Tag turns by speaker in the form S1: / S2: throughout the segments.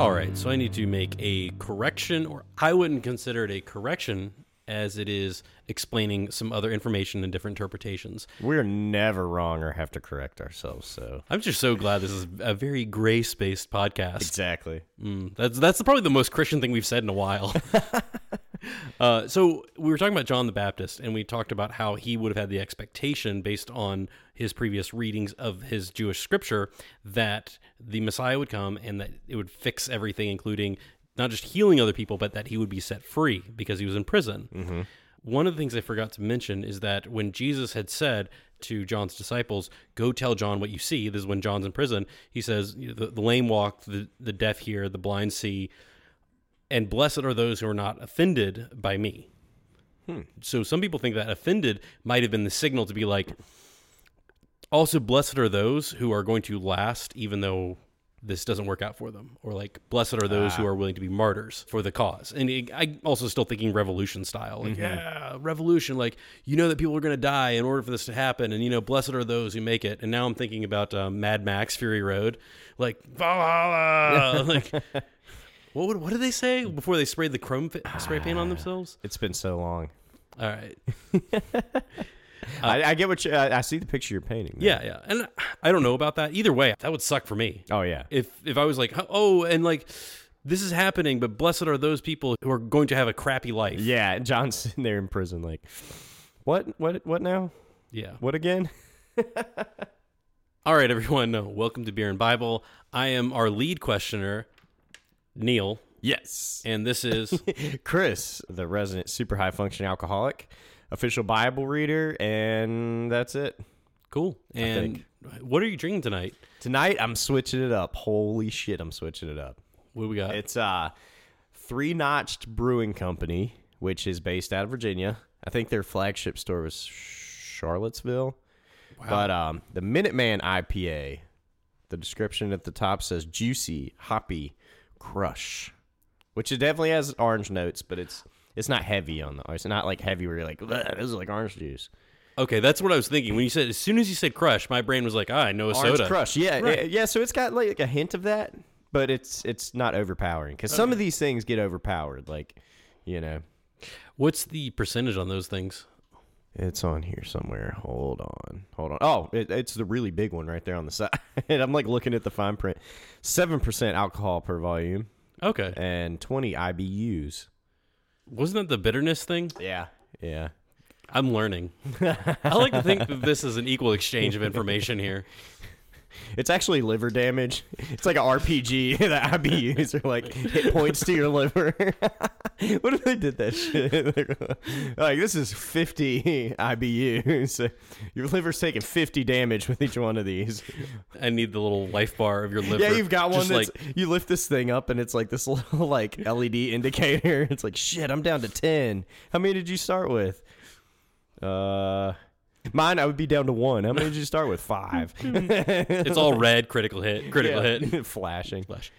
S1: All right, so I need to make a correction, or I wouldn't consider it a correction as it is explaining some other information and different interpretations.
S2: We're never wrong or have to correct ourselves. So
S1: I'm just so glad this is a very grace based podcast.
S2: exactly.
S1: Mm, that's that's probably the most Christian thing we've said in a while. uh, so we were talking about John the Baptist, and we talked about how he would have had the expectation, based on his previous readings of his Jewish scripture, that the Messiah would come and that it would fix everything, including not just healing other people, but that he would be set free because he was in prison. One of the things I forgot to mention is that when Jesus had said to John's disciples, "Go tell John what you see," this is when John's in prison. He says, "The, the lame walk, the, the deaf hear, the blind see, and blessed are those who are not offended by me." Hmm. So some people think that offended might have been the signal to be like, also blessed are those who are going to last, even though this doesn't work out for them, or like blessed are those who ah. are willing to be martyrs for the cause. And it, I also still thinking revolution style, like mm-hmm. yeah, revolution, like you know that people are going to die in order for this to happen, and you know blessed are those who make it. And now I'm thinking about um, Mad Max Fury Road, like Valhalla, like. What, would, what did they say before they sprayed the chrome fi- spray paint on themselves?
S2: It's been so long.
S1: All right.
S2: I, I get what you. I, I see the picture you're painting. man.
S1: Yeah, yeah. And I don't know about that. Either way, that would suck for me.
S2: Oh yeah.
S1: If if I was like, oh, and like this is happening, but blessed are those people who are going to have a crappy life.
S2: Yeah. John's sitting there in prison, like, what? What? What now?
S1: Yeah.
S2: What again?
S1: All right, everyone. uh, Welcome to Beer and Bible. I am our lead questioner, Neil,
S2: Yes.
S1: and this is
S2: Chris, the resident super high functioning alcoholic, official Bible reader, and that's it.
S1: cool. And what are you drinking tonight?
S2: Tonight I'm switching it up. Holy shit, I'm switching it up.
S1: What do we got?
S2: It's uh Three Notch'd Brewing Company, which is based out of Virginia. I think their flagship store was Charlottesville. But um the Minuteman IPA, the description at the top says juicy, hoppy, crush. Which it definitely has orange notes, but it's it's not heavy on the it's not like heavy where you're like, "Ugh, this is like orange juice.
S1: okay, that's what I was thinking when you said. As soon as you said crush, my brain was like, ah, I know a
S2: Orange
S1: soda.
S2: crush. Yeah,
S1: Right.
S2: yeah, yeah, so it's got like a hint of that, but it's it's not overpowering cuz some of these things get overpowered like, you know.
S1: What's the percentage on those things?
S2: It's on here somewhere. Hold on. Hold on. Oh, it, it's the really big one right there on the side. I'm like looking at the fine print. 7% alcohol per volume
S1: Okay,
S2: and 20 IBUs.
S1: wasn't that the bitterness thing?
S2: Yeah. Yeah.
S1: I'm learning. I like to think that this is an equal exchange of information here.
S2: It's actually liver damage. It's like an RPG. The IBUs are like hit points to your liver. what if they did that shit? like, this is 50 IBUs. Your liver's taking 50 damage with each one of these.
S1: I need the little life bar of your liver.
S2: Yeah, you've got one
S1: Just
S2: that's
S1: like
S2: you lift this thing up and it's like this little like LED indicator. It's like shit, I'm down to ten. How many did you start with? Uh mine I would be down to one. How many did you start with? Five.
S1: it's all red. Critical hit. Critical hit.
S2: hit. Flashing.
S1: Flash.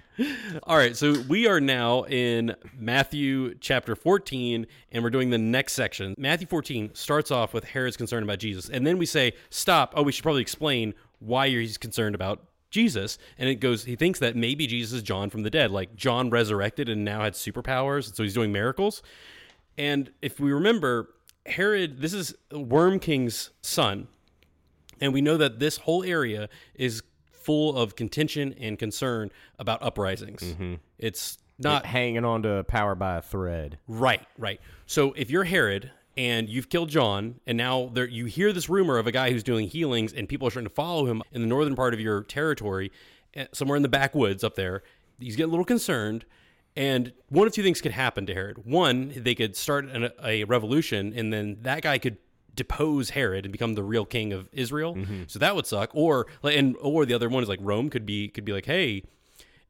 S1: All right, so we are now in Matthew chapter 14, and we're doing the next section. Matthew 14 starts off with Herod's concern about Jesus, and then we say, Stop. Oh, we should probably explain why he's concerned about Jesus. And it goes, he thinks that maybe Jesus is John from the dead, like John resurrected and now had superpowers, and so he's doing miracles. And if we remember, Herod, this is Worm King's son, and we know that this whole area is full of contention and concern about uprisings. It's not
S2: hanging on to power by a thread.
S1: right, right. So if you're Herod and you've killed John, and now there you hear this rumor of a guy who's doing healings, and people are starting to follow him in the northern part of your territory, eh, somewhere in the backwoods up there, he's getting a little concerned. And one of two things could happen to Herod. One, they could start an, a revolution, and then that guy could depose Herod and become the real king of Israel. So that would suck. Or and or the other one is like Rome could be could be like, hey,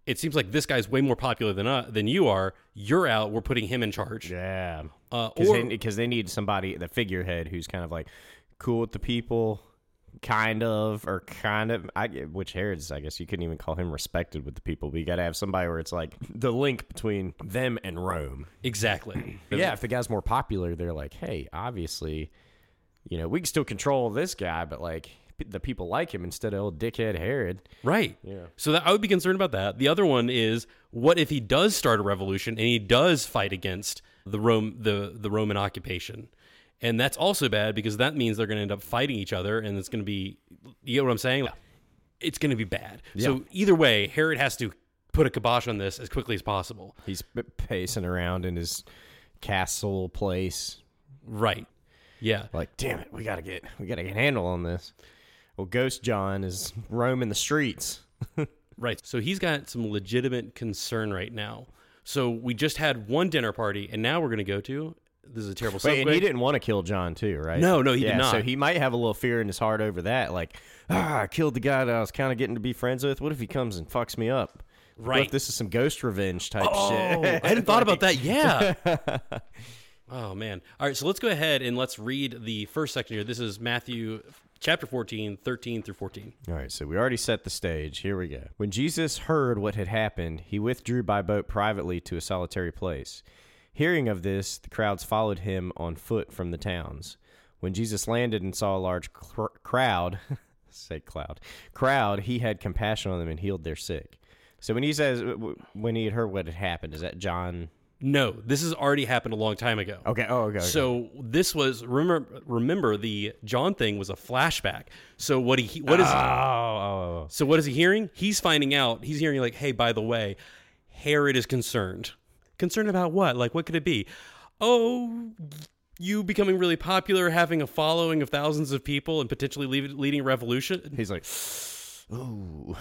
S1: it seems like this guy's way more popular than uh, than you are. You're out. We're putting him in charge.
S2: Yeah.
S1: Uh,
S2: Because
S1: or
S2: they, they need somebody, the figurehead, who's kind of like cool with the people, kind of, or kind of. I which Herod's, I guess you couldn't even call him respected with the people. We got to have somebody where it's like the link between them and Rome.
S1: exactly.
S2: Yeah, if the guy's more popular, they're like, hey, obviously, you know, we can still control this guy, but like the people like him instead of old dickhead Herod.
S1: Right.
S2: Yeah.
S1: So that, I would be concerned about that. The other one is what if he does start a revolution and he does fight against the Rome the the Roman occupation? And that's also bad because that means they're going to end up fighting each other and it's going to be you get what I'm saying? Yeah. It's going to be bad. Yeah. So either way, Herod has to put a kibosh on this as quickly as possible.
S2: He's p- pacing around in his castle place,
S1: Right. Yeah.
S2: like, damn it, we gotta get we gotta get a handle on this. Well, Ghost John is roaming the streets.
S1: Right. So he's got some legitimate concern right now. So we just had one dinner party and now we're going to go to this is a terrible
S2: Wait, and he didn't want to kill John too, right?
S1: No, no, he did
S2: not. So he might have a little fear in his heart over that. Like, ah, I killed the guy that I was kind of getting to be friends with. What if he comes and fucks me up? What
S1: Right.
S2: if this is some ghost revenge type
S1: Oh,
S2: shit?
S1: I hadn't thought about that. Yeah. oh man. All right, so let's go ahead and let's read the first section here. This is Matthew chapter 14, 13 through 14.
S2: All right, so we already set the stage. Here we go. When Jesus heard what had happened, he withdrew by boat privately to a solitary place. Hearing of this, the crowds followed him on foot from the towns. When Jesus landed and saw a large cr- crowd, say cloud, crowd, he had compassion on them and healed their sick. So when he says when he had heard what had happened, is that John?
S1: No, this has already happened a long time ago.
S2: Okay. Oh, okay. okay.
S1: So this was remember remember the John thing was a flashback. So what he what is
S2: oh, oh, oh, oh.
S1: so what is he hearing? He's finding out. He's hearing like, "Hey, by the way, Herod is concerned. Concerned about what? Like what could it be? Oh, you becoming really popular, having a following of thousands of people and potentially lead, leading a revolution.
S2: He's like, ooh,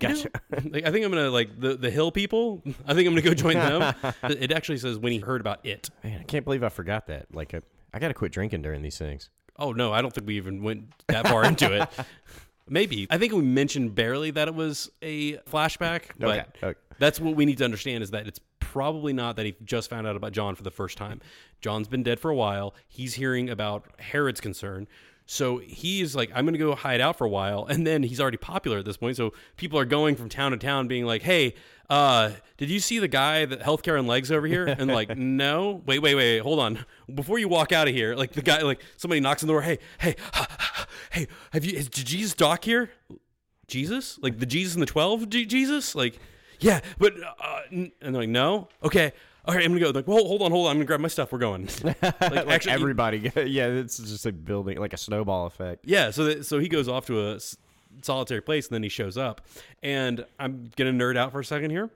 S1: You know,
S2: gotcha.
S1: like, I think I'm gonna like the the hill people. I think I'm gonna go join them. it actually says when he heard about it.
S2: Man, I can't believe I forgot that. Like, I, I got to quit drinking during these things.
S1: Oh no, I don't think we even went that far into it. Maybe I think we mentioned barely that it was a flashback, but
S2: Okay, okay.
S1: that's what we need to understand is that it's probably not that he just found out about John for the first time. John's been dead for a while. He's hearing about Herod's concern. So he's like, I'm going to go hide out for a while. And then he's already popular at this point. So people are going from town to town being like, hey, uh, did you see the guy that healthcare and legs over here? And like, no, wait, wait, wait, hold on. Before you walk out of here, like the guy, like somebody knocks on the door. Hey, hey, hey, have you, is Jesus doc here? Jesus? Like the Jesus and the 12 J- Jesus? Like, yeah, but, uh, and they're like, no? Okay. All right, I'm gonna go. Like, well, hold on, hold on. I'm gonna grab my stuff. We're going. like,
S2: like
S1: actually,
S2: everybody, yeah, it's just a building, like a snowball effect.
S1: yeah. So, that, so he goes off to a solitary place, and then he shows up. And I'm gonna nerd out for a second here.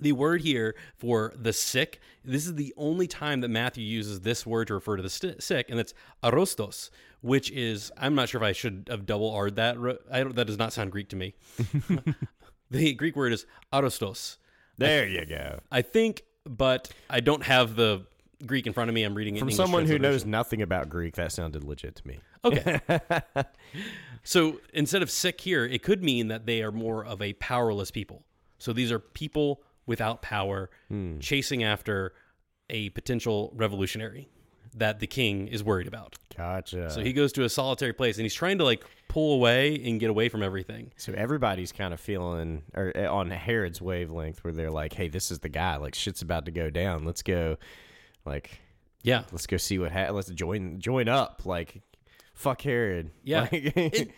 S1: The word here for the sick. This is the only time that Matthew uses this word to refer to the st- sick, and it's arostos, which is I'm not sure if I should have double R'd that. I don't, that does not sound Greek to me. The Greek word is arostos.
S2: There you go.
S1: I think, but I don't have the Greek in front of me. I'm reading it
S2: From
S1: English
S2: someone who knows nothing about Greek, that sounded legit to me.
S1: Okay. so instead of sick here, it could mean that they are more of a powerless people. So these are people without power hmm. chasing after a potential revolutionary that the king is worried about.
S2: Gotcha.
S1: So he goes to a solitary place and he's trying to like pull away and get away from everything.
S2: So everybody's kind of feeling or uh, on Herod's wavelength where they're like, "Hey, this is the guy. Like shit's about to go down. Let's go. Like,
S1: Yeah.
S2: let's go see what ha- let's join join up. Like, fuck Herod.
S1: Yeah.
S2: Like-
S1: It-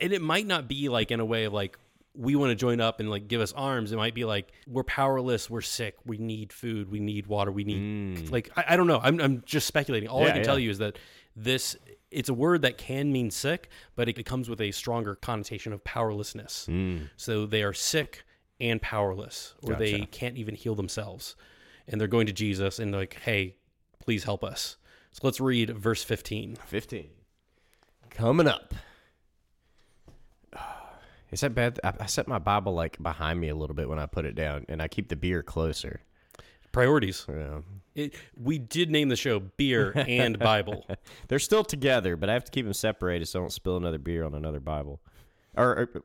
S1: and it might not be like in a way of like we want to join up and like give us arms. It might be like we're powerless, we're sick, we need food, we need water, we need like I, I don't know. I'm I'm just speculating. All I
S2: Mm.
S1: Can
S2: yeah.
S1: tell you is that this it's a word that can mean sick, but it, comes with a stronger connotation of powerlessness.
S2: Mm.
S1: So they are sick and powerless, or they can't even heal themselves, and they're going to Jesus and like, "Hey, please help us." So let's read verse 15.
S2: Fifteen. Coming up. Is that bad? I, I set my Bible like behind me a little bit when I put it down, and I keep the beer closer.
S1: Priorities.
S2: Yeah.
S1: It, we did name the show Beer and Bible.
S2: They're still together, but I have to keep them separated so I don't spill another beer on another Bible. Or, or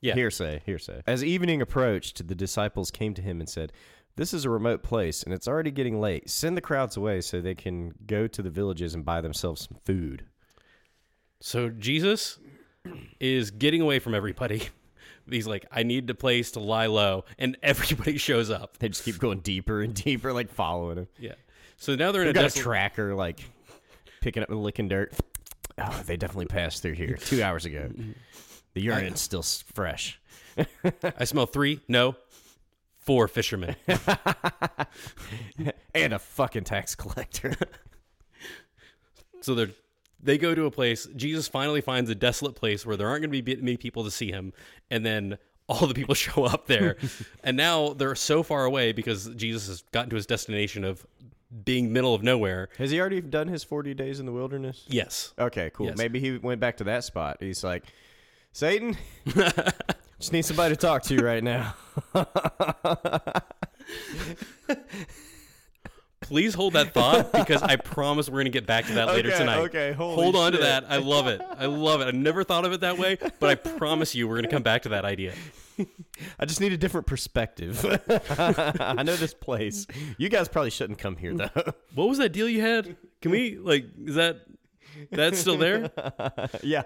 S1: Yeah.
S2: hearsay, hearsay. As evening approached, the disciples came to him and said, "This is a remote place, and it's already getting late. Send the crowds away so they can go to the villages and buy themselves some food."
S1: So Jesus is getting away from everybody. He's like, I need a place to lie low, and everybody shows up.
S2: They just keep going deeper and deeper, like following him.
S1: Yeah. So now they're in
S2: They've
S1: a
S2: got a tracker, like picking up and licking dirt. Oh, they definitely passed through here two hours ago. Mm-hmm. The urine's still s- fresh.
S1: I smell three, no, four fishermen.
S2: and a fucking tax collector.
S1: So they're they go to a place. Jesus finally finds a desolate place where there aren't going to be many people to see him, and then all the people show up there, and now they're so far away because Jesus has gotten to his destination of being middle of nowhere.
S2: Has he already done his 40 days in the wilderness?
S1: Yes,
S2: Okay, cool.
S1: Yes.
S2: Maybe he went back to that spot. He's like, Satan, just need somebody to talk to right now.
S1: Please hold that thought because I promise we're going to get back to that later
S2: Okay,
S1: tonight.
S2: okay, holy
S1: hold on to that. I love it. I love it. I never thought of it that way, but I promise you we're going to come back to that idea.
S2: I just need a different perspective. I know this place. You guys probably shouldn't come here, though.
S1: What was that deal you had? Can we like is that that's still there?
S2: yeah.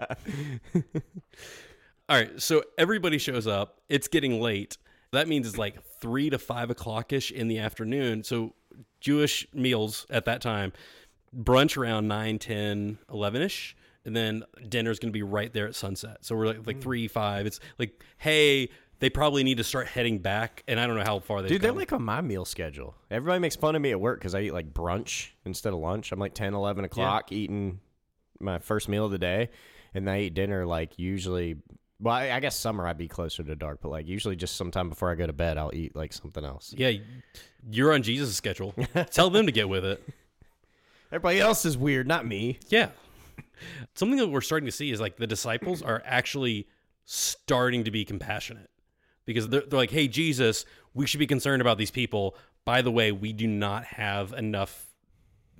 S1: All right, so everybody shows up. It's getting late. That means it's like three to five o'clock ish in the afternoon. So Jewish meals at that time, brunch around 9, 10, 11 ish. And then dinner's going to be right there at sunset. So we're like, like hmm. three, five. It's like, hey, they probably need to start heading back. And I don't know how far they
S2: Dude, they're like on my meal schedule. Everybody makes fun of me at work because I eat like brunch instead of lunch. I'm like 10, 11 o'clock eating my first meal of the day. And I eat dinner like usually. Well, I, I guess summer I'd be closer to dark, but like usually just sometime before I go to bed, I'll eat like something else.
S1: yeah, you're on Jesus' schedule. Tell them to get with it.
S2: Everybody else is weird, not me.
S1: Yeah. Something that we're starting to see is like the disciples are actually starting to be compassionate because they're, they're like, hey, Jesus, we should be concerned about these people. By the way, we do not have enough,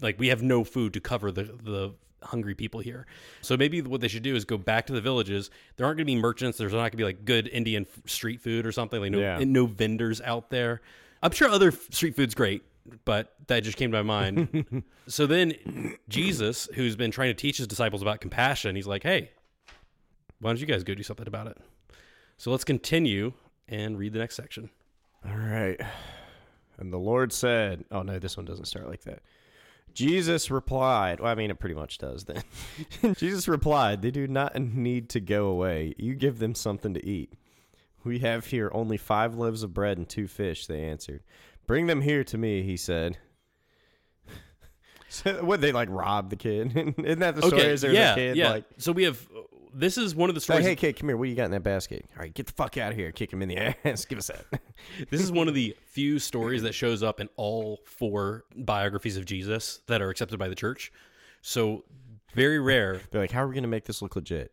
S1: like, we have no food to cover the, the hungry people here. So maybe what they should do is go back to the villages. There aren't going to be merchants. There's not going to be like good Indian street food or something, like no,
S2: Yeah.
S1: no vendors out there. I'm sure other street food's great, but that just came to my mind. so then Jesus, who's been trying to teach his disciples about compassion, he's like, hey, why don't you guys go do something about it? So let's continue and read the next section.
S2: All right. And the Lord said, Oh, no, this one doesn't start like that. Jesus replied, Well, I mean, it pretty much does then. Jesus replied, They do not need to go away. You give them something to eat. We have here only five loaves of bread and two fish, they answered. Bring them here to me, he said. so, would they like rob the kid? Isn't that the story? Is there
S1: yeah,
S2: the kid
S1: yeah.
S2: like,
S1: so we have, this is one of the
S2: Like,
S1: stories.
S2: hey kid, come here. What do you got in that basket? All right, get the fuck out of here. Kick him in the ass. Give us that.
S1: This is one of the few stories that shows up in all four biographies of Jesus that are accepted by the church. So very rare.
S2: They're like, how are we going to make this look legit?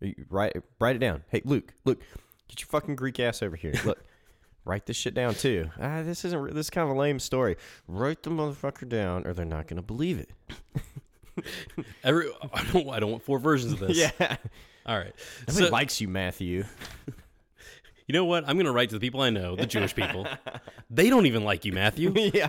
S2: You- Write, write it down. Hey, Luke, Luke, get your fucking Greek ass over here. Look, write this shit down too. Ah, this isn't. This is kind of a lame story. Write the motherfucker down, or they're not going to believe it.
S1: Every I don't I don't want four versions of this.
S2: Yeah,
S1: All right.
S2: nobody
S1: So,
S2: likes you, Matthew.
S1: you know what? I'm going to write to the people I know, the Jewish people. they don't even like you, Matthew.
S2: yeah,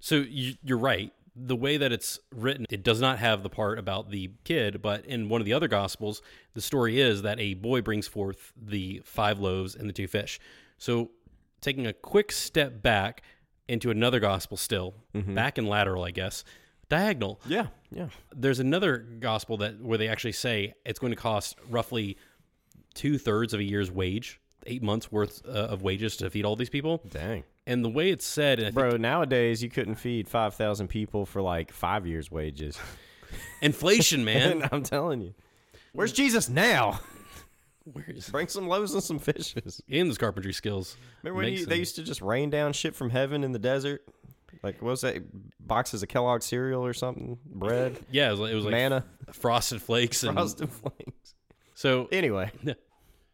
S1: So you, you're right. The way that it's written, it does not have the part about the kid, but in one of the other gospels, the story is that a boy brings forth the five loaves and the two fish. So taking a quick step back into another gospel still, back in lateral, I guess, diagonal.
S2: yeah, yeah.
S1: There's another gospel that where they actually say it's going to cost roughly two thirds of a year's wage, eight months worth uh, of wages to feed all these people.
S2: Dang,
S1: And the way it's said, and I think
S2: bro. Nowadays, you couldn't feed five thousand people for like five years' wages.
S1: inflation, man.
S2: I'm telling you, where's Jesus now?
S1: Where is
S2: Bring some loaves and some fishes.
S1: in those carpentry skills?
S2: Remember when
S1: makes
S2: you, they
S1: them-
S2: used to just rain down shit from heaven in the desert? Like, what was that? Boxes of Kellogg cereal or something? Bread?
S1: Yeah, it was like, it was like
S2: Manna?
S1: frosted flakes, and
S2: Frosted Flakes.
S1: so
S2: Anyway,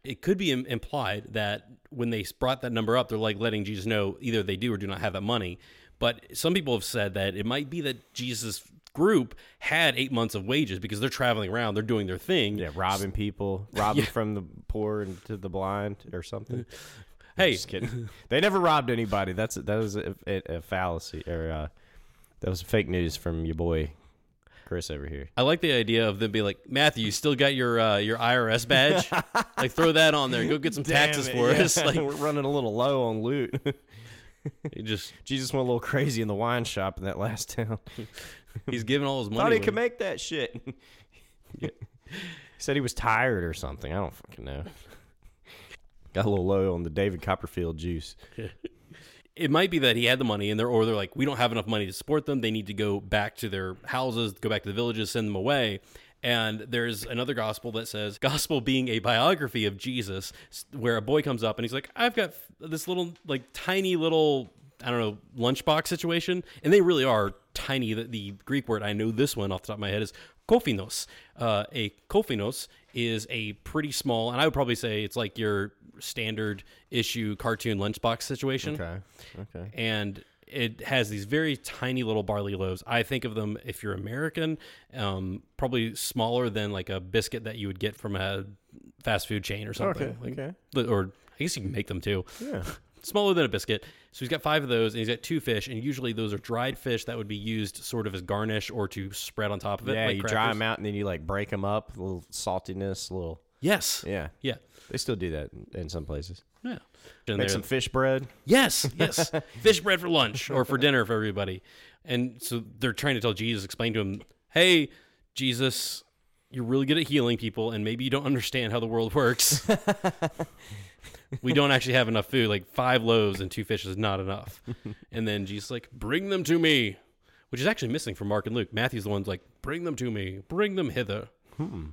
S1: it could be Im- implied that when they brought that number up, they're like letting Jesus know either they do or do not have that money. But some people have said that it might be that Jesus' group had eight months of wages because they're traveling around, they're doing their thing.
S2: yeah, robbing people, robbing from the poor and to the blind or something.
S1: Hey,
S2: Just kidding. they never robbed anybody. That's that was a, a, a fallacy or uh, that was fake news from your boy Chris over here.
S1: I like the idea of them being like, Matthew, you still got your uh, your IRS badge? like, throw that on there. Go get some taxes
S2: it,
S1: for
S2: yeah.
S1: us. Like,
S2: we're running a little low on loot.
S1: he just
S2: Jesus went a little crazy in the wine shop in that last town.
S1: he's giving all his money.
S2: Thought he
S1: away.
S2: could make that shit. he said he was tired or something. I don't fucking know. Got a little low on the David Copperfield juice.
S1: It might be that he had the money and they're or they're like we don't have enough money to support them. They need to go back to their houses go back to the villages send them away. And there's another gospel that says gospel being a biography of jesus where a boy comes up and he's like i've got this little like tiny little i don't know lunchbox situation. And they really are tiny. The, the greek word i know this one off the top of my head is kofinos. Uh, a kofinos is a pretty small and i would probably say it's like your standard issue cartoon lunchbox situation
S2: Okay. Okay.
S1: and it has these very tiny little barley loaves. I think of them if you're American, um, probably smaller than like a biscuit that you would get from a fast food chain or something.
S2: Okay.
S1: Like-
S2: Okay.
S1: Or I guess you can make them too.
S2: Yeah.
S1: Smaller than a biscuit. So he's got five of those, and he's got two fish, and usually those are dried fish that would be used sort of as garnish or to spread on top of it.
S2: Yeah,
S1: like
S2: you dry them out and then you like break them up, a little saltiness, a little.
S1: Yes.
S2: Yeah.
S1: Yeah.
S2: They still do that in- in some places.
S1: Yeah. And
S2: Make
S1: they're-
S2: some fish bread.
S1: Yes, yes. Fish bread for lunch or for dinner for everybody. And so they're trying to tell Jesus, explain to him, hey, Jesus, you're really good at healing people, and maybe you don't understand how the world works. we don't actually have enough food. Like five loaves and two fish is not enough. And then Jesus is like, bring them to me, which is actually missing from Mark and Luke. Matthew's the one's like, bring them to me, bring them hither. Hmm.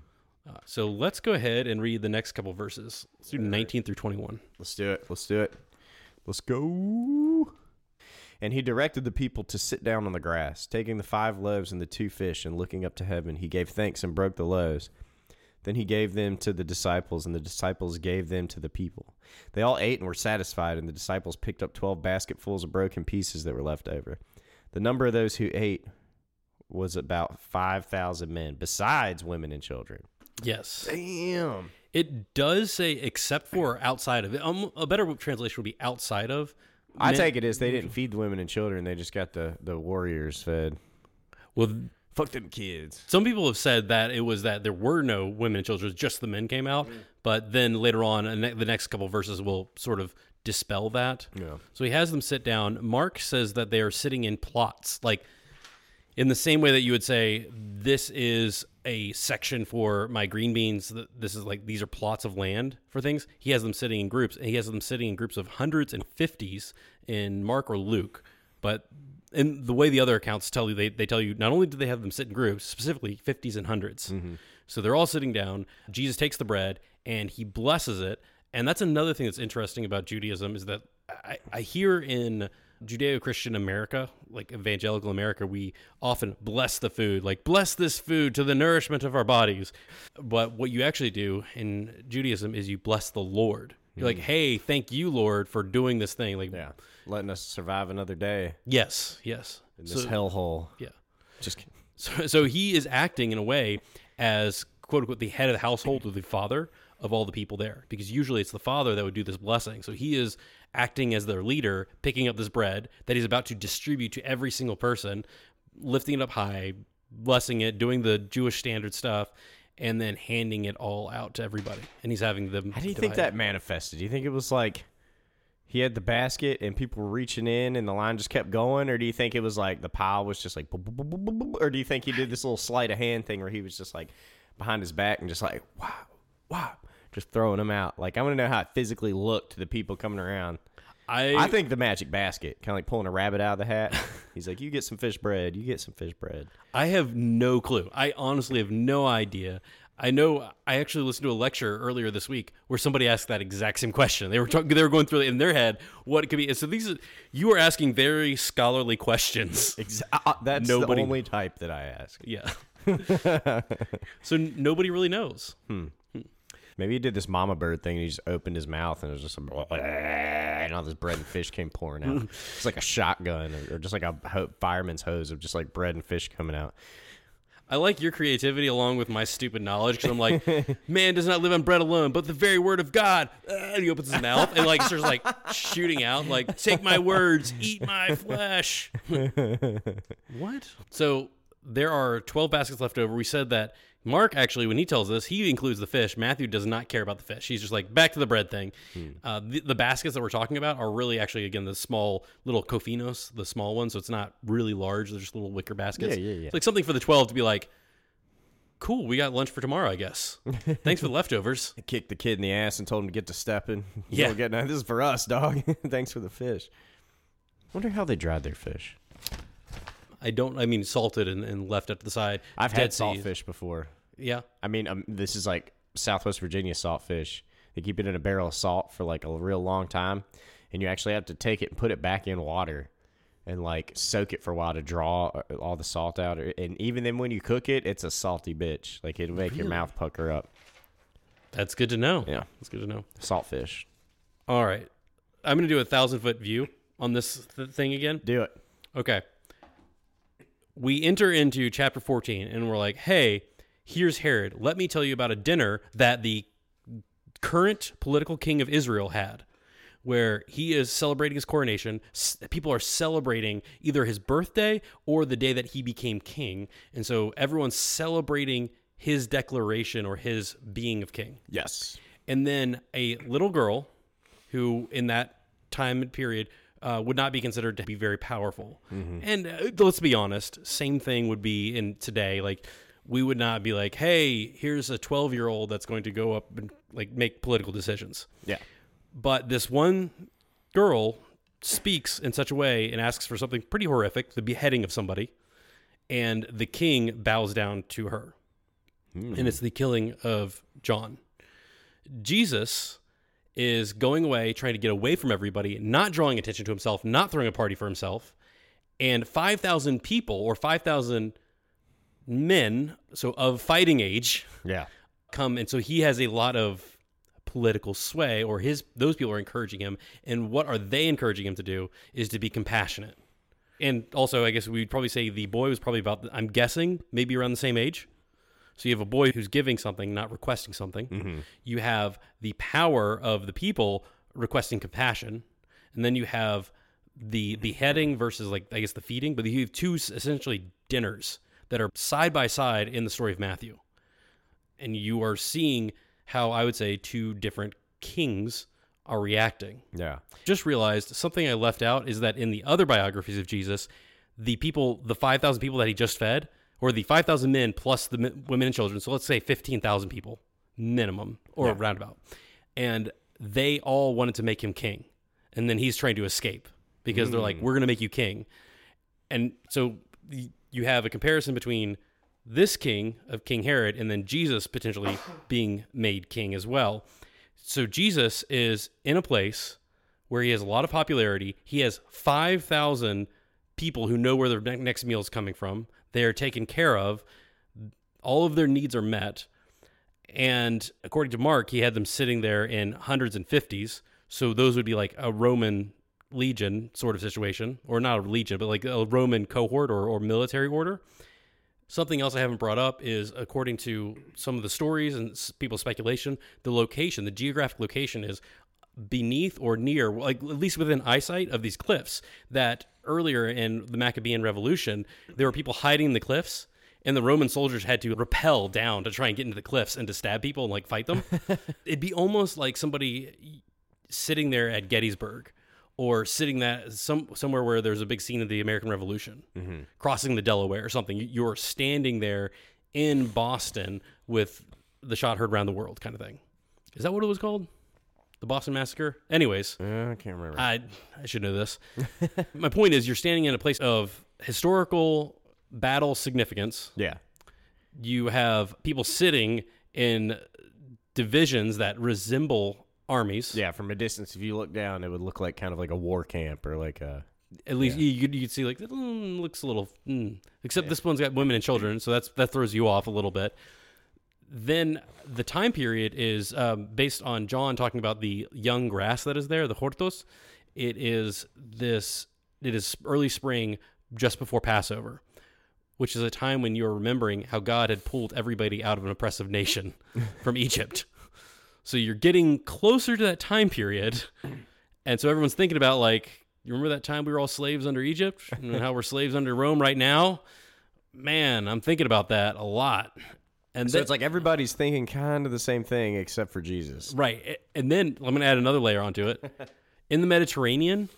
S1: Uh, so let's go ahead and read the next couple verses. Let's do 19 through 21.
S2: Let's do it. Let's do it. Let's go. And he directed the people to sit down on the grass, taking the five loaves and the two fish, and looking up to heaven, he gave thanks and broke the loaves. Then he gave them to the disciples, and the disciples gave them to the people. They all ate and were satisfied, and the disciples picked up twelve basketfuls of broken pieces that were left over. The number of those who ate was about five thousand men, besides women and children.
S1: Yes.
S2: Damn.
S1: It does say except for outside of it. Um, a better translation would be outside of.
S2: I
S1: Men-
S2: take it as they didn't feed the women and children; they just got the the warriors fed.
S1: Well,
S2: Fuck them kids.
S1: some people have said that it was that there were no women and children, just the men came out. But then later on, and the next couple verses will sort of dispel that.
S2: Yeah.
S1: So he has them sit down. Mark says that they are sitting in plots, like in the same way that you would say this is a section for my green beans. This is like these are plots of land for things. He has them sitting in groups, and he has them sitting in groups of hundreds and fifties in Mark or Luke. But in the way the other accounts tell you, they, they tell you not only do they have them sit in groups, specifically fifties and 100s mm-hmm. So they're all sitting down. Jesus takes the bread and he blesses it. And that's another thing that's interesting about Judaism is that I, I hear in Judeo-Christian America, like evangelical America, we often bless the food, like bless this food to the nourishment of our bodies. But what you actually do in Judaism is you bless the Lord. You're like, mm. hey, thank you, Lord, for doing this thing. Like,
S2: Yeah, letting us survive another day
S1: yes, yes.
S2: in this
S1: So-
S2: hellhole.
S1: yeah.
S2: Just kidding.
S1: So, so he is acting in a way as quote unquote the head of the household or the father of all the people there because usually it's the father that would do this blessing. So he is acting as their leader, picking up this bread that he's about to distribute to every single person, lifting it up high, blessing it, doing the Jewish standard stuff, and then handing it all out to everybody. And he's having them.
S2: How do you think
S1: divide it.
S2: that manifested? Do you think it was like he had the basket and people were reaching in and the line just kept going, or do you think it was like the pile was just like, or do you think he did this little sleight of hand thing where he was just like behind his back and just like wow, wow, just throwing them out? Like I want to know how it physically looked to the people coming around.
S1: I,
S2: I think the magic basket, kind of like pulling a rabbit out of the hat. He's like, "You get some fish bread. You get some fish bread."
S1: I have no clue. I honestly have no idea. I know I actually listened to a lecture earlier this week where somebody asked that exact same question. They were talking, they were going through it in their head what it could be. So these are, you are asking very scholarly questions.
S2: Exa- uh, that's
S1: Nobody-
S2: the only type that I ask.
S1: Yeah. so nobody really knows.
S2: Maybe he did this mama bird thing and he just opened his mouth and it was just a and all this bread and fish came pouring out. It's like a shotgun or, or just like a ho- fireman's hose of just like bread and fish coming out.
S1: I like your creativity along with my stupid knowledge because I'm like, man does not live on bread alone, but the very word of God. Uh, and he opens his mouth and like starts like shooting out, like, take my words, eat my flesh. what? So there are 12 baskets left over. We said that Mark actually, when he tells us, he includes the fish. Matthew does not care about the fish. He's just like back to the bread thing. Uh, the, the baskets that we're talking about are really actually again the small little kofinos, the small ones. So it's not really large. They're just little wicker baskets.
S2: Yeah, yeah, yeah.
S1: It's like something for the 12 to be like, cool. We got lunch for tomorrow, I guess. Thanks for the leftovers.
S2: I kicked the kid in the ass and told him to get to stepping.
S1: Yeah.
S2: don't get none. This is for us, dog. Thanks for the fish. Wonder how they dried their fish.
S1: I don't. I mean, salted and, and left at the side.
S2: I've
S1: Dead
S2: had
S1: Sea.
S2: saltfish before.
S1: Yeah.
S2: I mean, um, this is like Southwest Virginia saltfish. They keep it in a barrel of salt for like a real long time, and you actually have to take it and put it back in water and like soak it for a while to draw uh, all the salt out. And even then, when you cook it, it's a salty bitch. Like it'll make your mouth pucker up.
S1: That's good to know.
S2: Yeah,
S1: That's good to know.
S2: saltfish.
S1: All right. I'm going to do a thousand foot view on this th- thing again.
S2: Do it.
S1: Okay. We enter into chapter 14 and we're like, hey, here's Herod. Let me tell you about a dinner that the current political king of Israel had, where he is celebrating his coronation. People are celebrating either his birthday or the day that he became king. And so everyone's celebrating his declaration or his being of king
S2: Yes.
S1: and then a little girl who in that time and period uh, would not be considered to be very powerful. And uh, let's be honest same thing would be in today. Like we would not be like hey here's a 12 year old that's going to go up and like make political decisions.
S2: Yeah.
S1: but this one girl speaks in such a way and asks for something pretty horrific the beheading of somebody and the king bows down to her. And it's the killing of john. Jesus is going away trying to get away from everybody not drawing attention to himself not throwing a party for himself and 5000 people or 5000 men so of fighting age
S2: Yeah.
S1: come and so he has a lot of political sway or his those people are encouraging him and what are they encouraging him to do is to be compassionate and also i guess we'd probably say the boy was probably about i'm guessing maybe around the same age so you have a boy who's giving something not requesting something. Mm-hmm. You have the power of the people requesting compassion. And then you have the beheading versus like i guess the feeding. But you have two essentially dinners that are side by side in the story of matthew. And you are seeing how I would say two different kings are reacting.
S2: Yeah.
S1: Just realized something I left out is that in the other biographies of Jesus, the people, the 5,000 people that he just fed, or the 5,000 men plus the women and children, so let's say 15,000 people minimum or roundabout, and they all wanted to make him king. And then he's trying to escape because they're like, hmm. we're going to make you king. And so you have a comparison between this king of King Herod and then Jesus potentially being made king as well. So Jesus is in a place where he has a lot of popularity. He has 5,000 people who know where their next meal is coming from. They are taken care of. All of their needs are met. And according to Mark, he had them sitting there in hundreds and fifties. So those would be like a Roman legion sort of situation, or not a legion, but like a Roman cohort or, or military order. Something else I haven't brought up is, according to some of the stories and people's speculation, the location, the geographic location is beneath or near, like at least within eyesight of these cliffs. That earlier in the Maccabean Revolution, there were people hiding in the cliffs, and the Roman soldiers had to rappel down to try and get into the cliffs and to stab people and like fight them. It'd be almost like somebody sitting there at Gettysburg or sitting that some somewhere where there's a big scene of the American Revolution, mm-hmm. crossing the Delaware or something. You're standing there in Boston with the shot heard around the world kind of thing. Is that what it was called? The Boston Massacre? Anyways,
S2: Uh, I can't remember.
S1: I I should know this. My point is you're standing in a place of historical battle significance
S2: yeah.
S1: you have people sitting in divisions that resemble armies.
S2: Yeah. From a distance, if you look down, it would look like kind of like a war camp or like a.
S1: At least you you could, you could see like mm, looks a little. Mm. Except this one's got women and children, so that's that throws you off a little bit. Then the time period is um, based on John talking about the young grass that is there, the hortos. It is this. It is early spring, just before Passover, which is a time when you are remembering how God had pulled everybody out of an oppressive nation from Egypt. So you're getting closer to that time period, and so everyone's thinking about like, you remember that time we were all slaves under Egypt, and how we're slaves under Rome right now. Man, I'm thinking about that a lot. And
S2: So
S1: then-
S2: it's like everybody's thinking kind of the same thing except for Jesus.
S1: Right. And then I'm going to add another layer onto it. In the Mediterranean,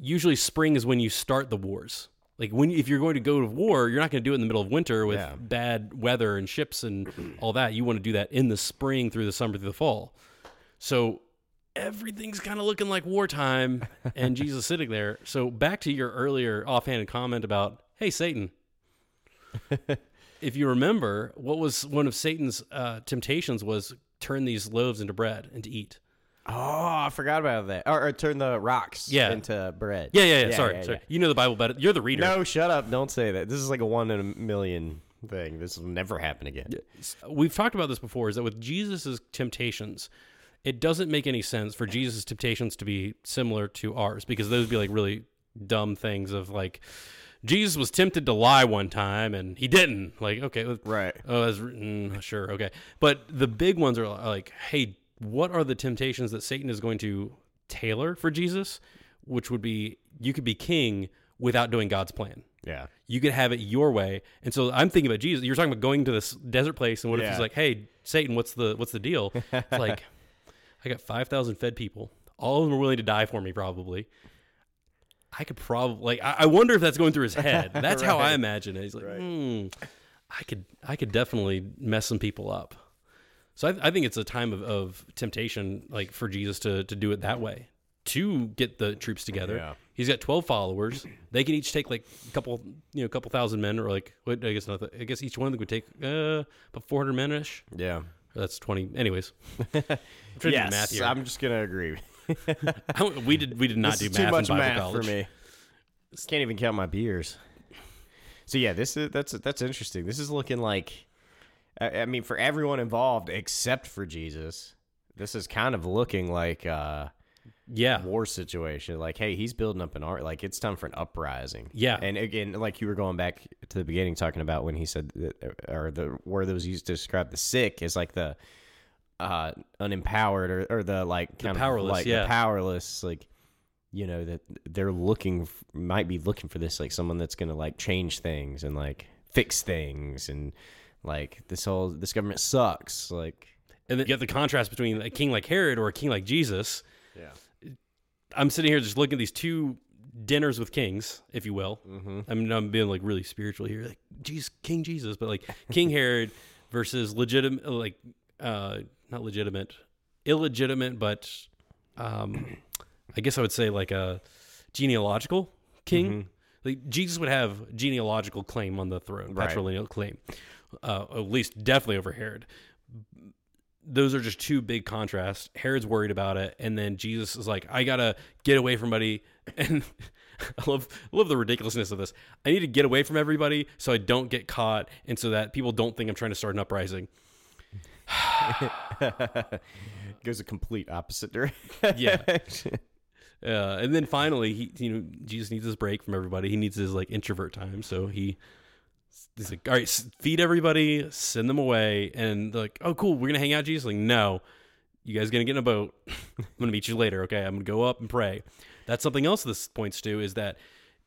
S1: usually spring is when you start the wars. Like when if you're going to go to war, you're not going to do it in the middle of winter with
S2: Yeah.
S1: bad weather and ships and all that. You want to do that in the spring through the summer through the fall. So everything's kind of looking like wartime and Jesus sitting there. So back to your earlier offhanded comment about, "Hey Satan, if you remember, what was one of Satan's uh, temptations was turn these loaves into bread and to eat.
S2: Oh, I forgot about that. Or, or turn the rocks
S1: Yeah.
S2: into bread.
S1: Yeah, yeah, yeah. sorry, sorry. You know the Bible better. You're the reader.
S2: No, shut up. Don't say that. This is like a one in a million thing. This will never happen again.
S1: We've talked about this before. Is that with Jesus' temptations, it doesn't make any sense for Jesus' temptations to be similar to ours because those would be like really dumb things of like Jesus was tempted to lie one time and he didn't. Like, okay,
S2: Right.
S1: Oh, that's written. Sure, okay. But the big ones are uh, like, hey, what are the temptations that Satan is going to tailor for Jesus? Which would be you could be king without doing God's plan.
S2: Yeah.
S1: You could have it your way. And so I'm thinking about Jesus. You're talking about going to this desert place, and what if he's like, "Hey, Satan, what's the what's the deal?" It's like, I got five thousand fed people. All of them are willing to die for me, probably. I could probably like. I, I wonder if that's going through his head. That's how I imagine it. He's like,
S2: Right.
S1: hmm, I could, I could definitely mess some people up. So I, I think it's a time of, of temptation, like for Jesus to to do it that way, to get the troops together.
S2: Yeah.
S1: He's got twelve followers. They can each take like a couple, you know, a couple thousand men, or like what? I guess not. I guess each one of them would take uh about four hundred men ish.
S2: Yeah.
S1: That's twenty. Anyways, I'm trying to do math here.
S2: I'm just gonna agree.
S1: We did we did not do math
S2: too much
S1: in Bible
S2: math
S1: college.
S2: for me. Can't even count my beers. So yeah, this is that's that's interesting. This is looking like, I, I mean, for everyone involved except for Jesus, this is kind of looking like uh,
S1: Yeah,
S2: war situation. Like, hey, he's building up an art. Like, it's time for an uprising.
S1: Yeah.
S2: And again, like you were going back to the beginning, talking about when he said, that, or the word that was used to describe the sick is like the uh unempowered or, or the like kind
S1: powerless,
S2: of like
S1: yeah.
S2: the powerless like you know that they're looking f- might be looking for this like someone that's gonna like change things and like fix things and like this whole this government sucks like
S1: and then you get the contrast between a king like Herod or a king like Jesus.
S2: yeah
S1: I'm sitting here just looking at these two dinners with kings, if you will.
S2: mm-hmm.
S1: I mean, I'm being like really spiritual here, like Jesus, King Jesus, but like King Herod versus legitimate, like uh, not legitimate, illegitimate, but um, I guess I would say like a genealogical king.
S2: Mm-hmm.
S1: Like Jesus would have genealogical claim on the throne,
S2: Right.
S1: patrilineal claim, uh, at least definitely over Herod. Those are just two big contrasts. Herod's worried about it, and then Jesus is like, "I gotta get away from everybody." And I love, I love the ridiculousness of this. I need to get away from everybody so I don't get caught, and so that people don't think I'm trying to start an uprising.
S2: goes a complete opposite direction
S1: Yeah. Uh, and then finally, he you know Jesus needs his break from everybody. He needs his like introvert time. So he he's like, all right, feed everybody, send them away, and they're like, oh, cool, we're gonna hang out. Jesus, like, no, you guys gonna get in a boat. I'm gonna meet you later. Okay, I'm gonna go up and pray. That's something else this points to is that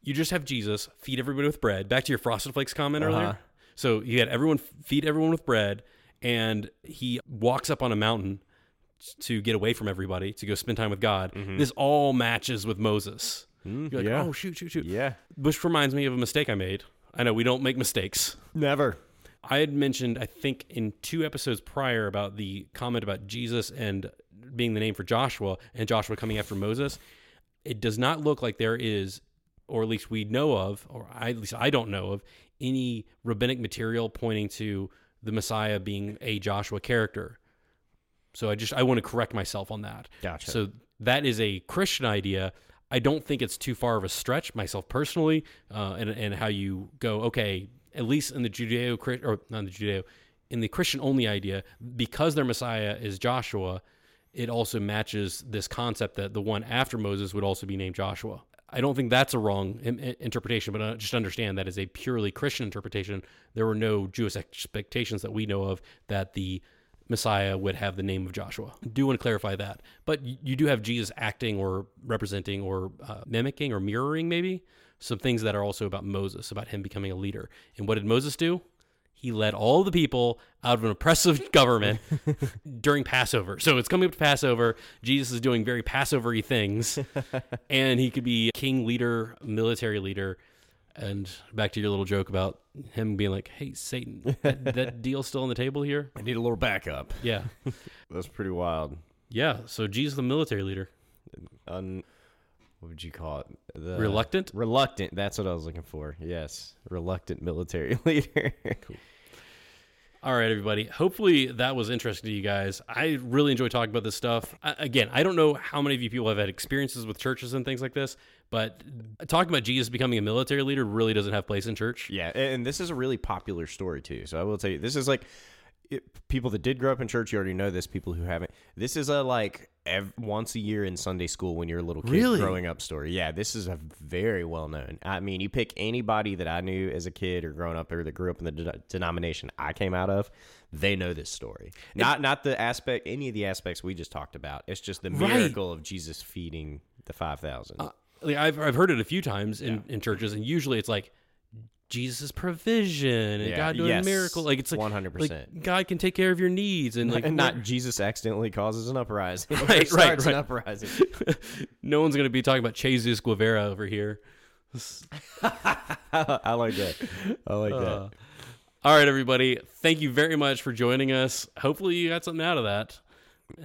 S1: you just have Jesus feed everybody with bread. Back to your Frosted Flakes comment
S2: Uh-huh.
S1: earlier. So you had everyone feed everyone with bread, and he walks up on a mountain to get away from everybody to go spend time with God. Mm-hmm. This all matches with Moses. Mm, You're like,
S2: yeah.
S1: oh shoot, shoot, shoot.
S2: yeah
S1: Which reminds me of a mistake I made. I know we don't make mistakes.
S2: never
S1: I had mentioned, I think, in two episodes prior about the comment about Jesus and being the name for Joshua and Joshua coming after Moses. It does not look like there is, or at least we know of, or I, at least I don't know of, any rabbinic material pointing to the Messiah being a Joshua character. So I just I want to correct myself on that.
S2: Gotcha.
S1: So that is a Christian idea. I don't think it's too far of a stretch, myself personally, uh, and and how you go. Okay, at least in the Judeo or not the Judeo, in the Christian only idea, because their Messiah is Joshua, it also matches this concept that the one after Moses would also be named Joshua. I don't think that's a wrong interpretation, but just understand that is a purely Christian interpretation. There were no Jewish expectations that we know of that the Messiah would have the name of Joshua. I do want to clarify that. But you do have Jesus acting or representing or uh, mimicking or mirroring maybe some things that are also about Moses, about him becoming a leader. And what did Moses do? He led all the people out of an oppressive government during Passover. So it's coming up to Passover. Jesus is doing very Passover y things. and he could be king, leader, military leader. And back to your little joke about him being like, "Hey, Satan, that, that deal still on the table here?"
S2: I need a little backup.
S1: Yeah,
S2: That's pretty wild.
S1: yeah. So Jesus, the military leader,
S2: Un, what would you call it? The,
S1: reluctant.
S2: Reluctant. That's what I was looking for. Yes, reluctant military leader. Cool.
S1: All right, everybody. Hopefully that was interesting to you guys. I really enjoy talking about this stuff. I, again, I don't know how many of you people have had experiences with churches and things like this, but talking about Jesus becoming a military leader really doesn't have place in church.
S2: Yeah, and this is a really popular story too. So I will tell you, this is like it, people that did grow up in church. You already know this. People who haven't. This is a like ev- once a year in Sunday school when you're a little kid
S1: Really?
S2: growing up story. Yeah, this is a very well known. I mean, you pick anybody that I knew as a kid or growing up or that grew up in the de- denomination I came out of. They know this story. Not not the aspect any of the aspects we just talked about. It's just the
S1: Right.
S2: miracle of Jesus feeding the five thousand.
S1: Uh, like I've I've heard it a few times in, in churches, and usually it's like Jesus' provision and
S2: Yeah,
S1: God doing
S2: yes,
S1: a miracle. Like it's like
S2: 100%.
S1: Like God can take care of your needs, and like
S2: and not Jesus accidentally causes an uprising.
S1: Right, right,
S2: starts an uprising.
S1: no one's gonna be talking about Jesus Guevara over here.
S2: I like that. I like that.
S1: Uh, all right, everybody. Thank you very much for joining us. Hopefully, you got something out of that.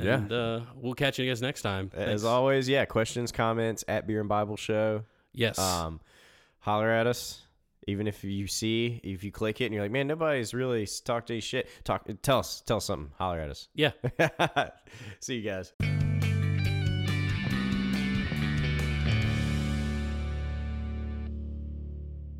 S2: Yeah.
S1: And uh, we'll catch you guys next time.
S2: As
S1: Thanks.
S2: always, yeah, questions, comments at Beer and Bible Show.
S1: yes.
S2: Um, holler at us. Even if you see, if you click it and you're like, man, nobody's really talked any shit, talk, tell us, tell us something. Holler at us.
S1: yeah.
S2: see you guys.